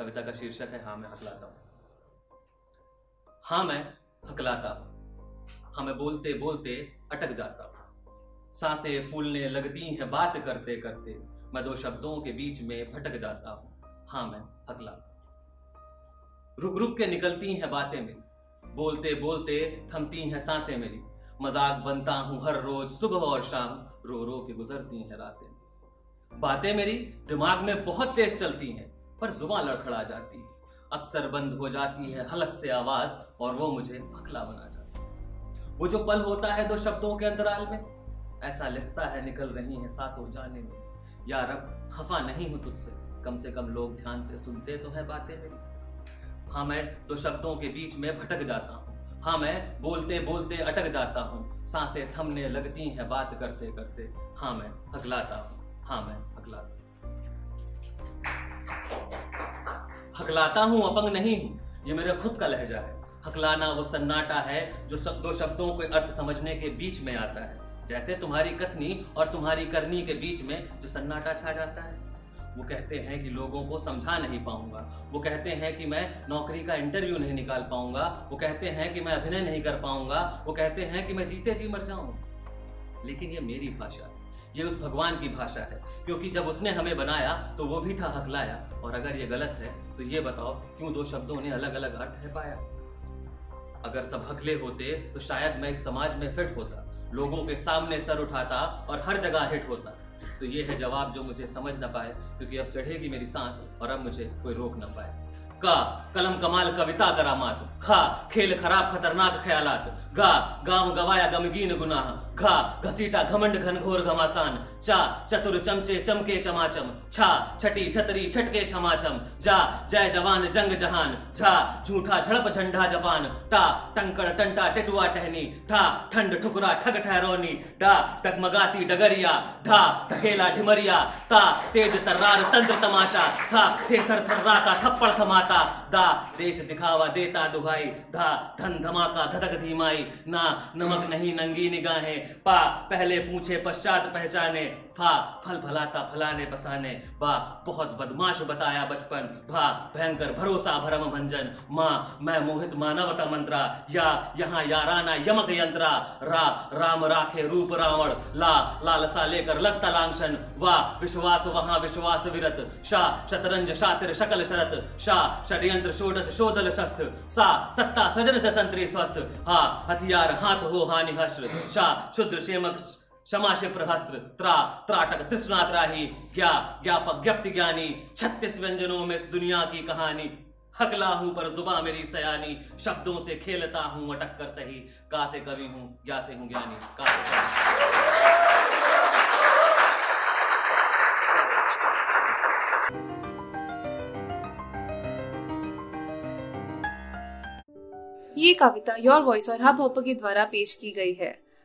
कविता का शीर्षक है हाँ मैं हकलाता हूँ। हाँ मैं हकलाता हूँ। हाँ मैं बोलते बोलते अटक जाता हूँ। साँसें फूलने लगती हैं बात करते करते, मैं दो शब्दों के बीच में भटक जाता हूँ। हाँ मैं हकलाता रुक रुक के निकलती हैं बातें मेरी। बोलते बोलते थमती हैं साँसें मेरी। मज़ाक बनता हूँ हर रोज सुबह और शाम। रो रो के गुजरती हैं रातें बातें मेरी दिमाग में बहुत तेज चलती हैं। पर जुबा लड़खड़ा जाती है। अक्सर बंद हो जाती है हलक से आवाज़ और वो मुझे भकला बना जाती है। वो जो पल होता है दो शब्दों के अंतराल में, ऐसा लगता है निकल रही है सातों जाने में। या रब, खफा नहीं हूँ तुझसे, कम से कम लोग ध्यान से सुनते तो है बातें मेरी। हाँ मैं दो शब्दों के बीच में भटक जाता हूँ। हाँ मैं बोलते बोलते अटक जाता हूँ। साँसें थमने लगती हैं बात करते करते। हाँ मैं हकलाता हूँ। हाँ मैं हकलाता हकलाता हूँ, अपंग नहीं हूँ। ये मेरा खुद का लहजा है। हकलाना वो सन्नाटा है जो सब दो शब्दों के अर्थ समझने के बीच में आता है। जैसे तुम्हारी कथनी और तुम्हारी करनी के बीच में जो सन्नाटा छा जाता है। वो कहते हैं कि लोगों को समझा नहीं पाऊँगा। वो कहते हैं कि मैं नौकरी का इंटरव्यू नहीं निकाल पाऊँगा। वो कहते हैं कि मैं अभिनय नहीं कर पाऊँगा। वो कहते हैं कि मैं जीते जी मर जाऊँगा लेकिन ये मेरी भाषा है। ये उस भगवान की भाषा है। क्योंकि जब उसने हमें बनाया तो वो भी था हकलाया। और अगर ये गलत है तो ये बताओ, क्यों दो शब्दों ने अलग अलग अर्थ है पाया? अगर सब हकले होते तो शायद मैं इस समाज में फिट होता। लोगों के सामने सर उठाता और हर जगह हिट होता। तो ये है जवाब जो मुझे समझ ना पाए, क्योंकि अब चढ़ेगी मेरी सांस और अब मुझे कोई रोक ना पाए। का, कलम कमाल कविता करामात खा, खेल खराब खतरनाक ख्यालात। गा, गाँव गवाया गमगीन गुनाह। घा, घसीटा, घमंड, घनघोर, घमासान। चा, चतुर, चमचे, चमके, चमाचम। छा, छटी, छतरी, छटके, छमाचम। जा, जय जवान, जंग जहान। झा, झूठा, झड़प, झंडा जपान टा टंकड़ टंटा, टेटुआ, टहनी। ठा, ठंड, ठुकरा, ठग, ठहरोनी। डा, डगमगाती, डगरिया। ढा ढकेला ढिमरिया। ता, तेज, तर्रार, तंत्र, तमाशा। था थेथर, थर्राता, थप्पड़, थमाता। दा, देश दिखावा, देता, दुहाई। धा, धन, धमाका, धधक, धीमाई। ना, नमक नहीं, नंगी निगाहें। पा पहले पूछे, पश्चात पहचाने। फा फल फलाता, फलाने, बसाने। बा, बहुत बदमाश बताया बचपन। भा, भयंकर भरोसा, भरम, भंजन। माँ, मैं मोहित मानवता मंत्रा। या, यहाँ याराना यमक यंत्रा। रा, राम राखे रूप रावण। ला, लालसा लेकर लगता लांछन। वा, विश्वास, वहाँ विश्वास विरत। शा, शतरंज, शातिर, शकल शरत। शा, षड्यंत्र, षोडश, शोधल शस्त्र। सा, सत्ता, सजन से संतरी स्वस्थ। हा, हथियार, हाथ हो हानि हश्र शा शुद्र शेमक क्षमा प्रहस्त्र त्रा त्राटक तृष्णा त्राही ज्ञा ज्ञापक ज्ञप्ति ज्ञानी, छत्तीस व्यंजनों में इस दुनिया की कहानी। हकला हूँ पर जुबा मेरी सयानी, शब्दों से खेलता हूँ अटक कर सही। का से कवि हूँ क्या से हूँ ज्ञानी का से ये कविता योर वॉइस और हब हॉपर के द्वारा पेश की गई है।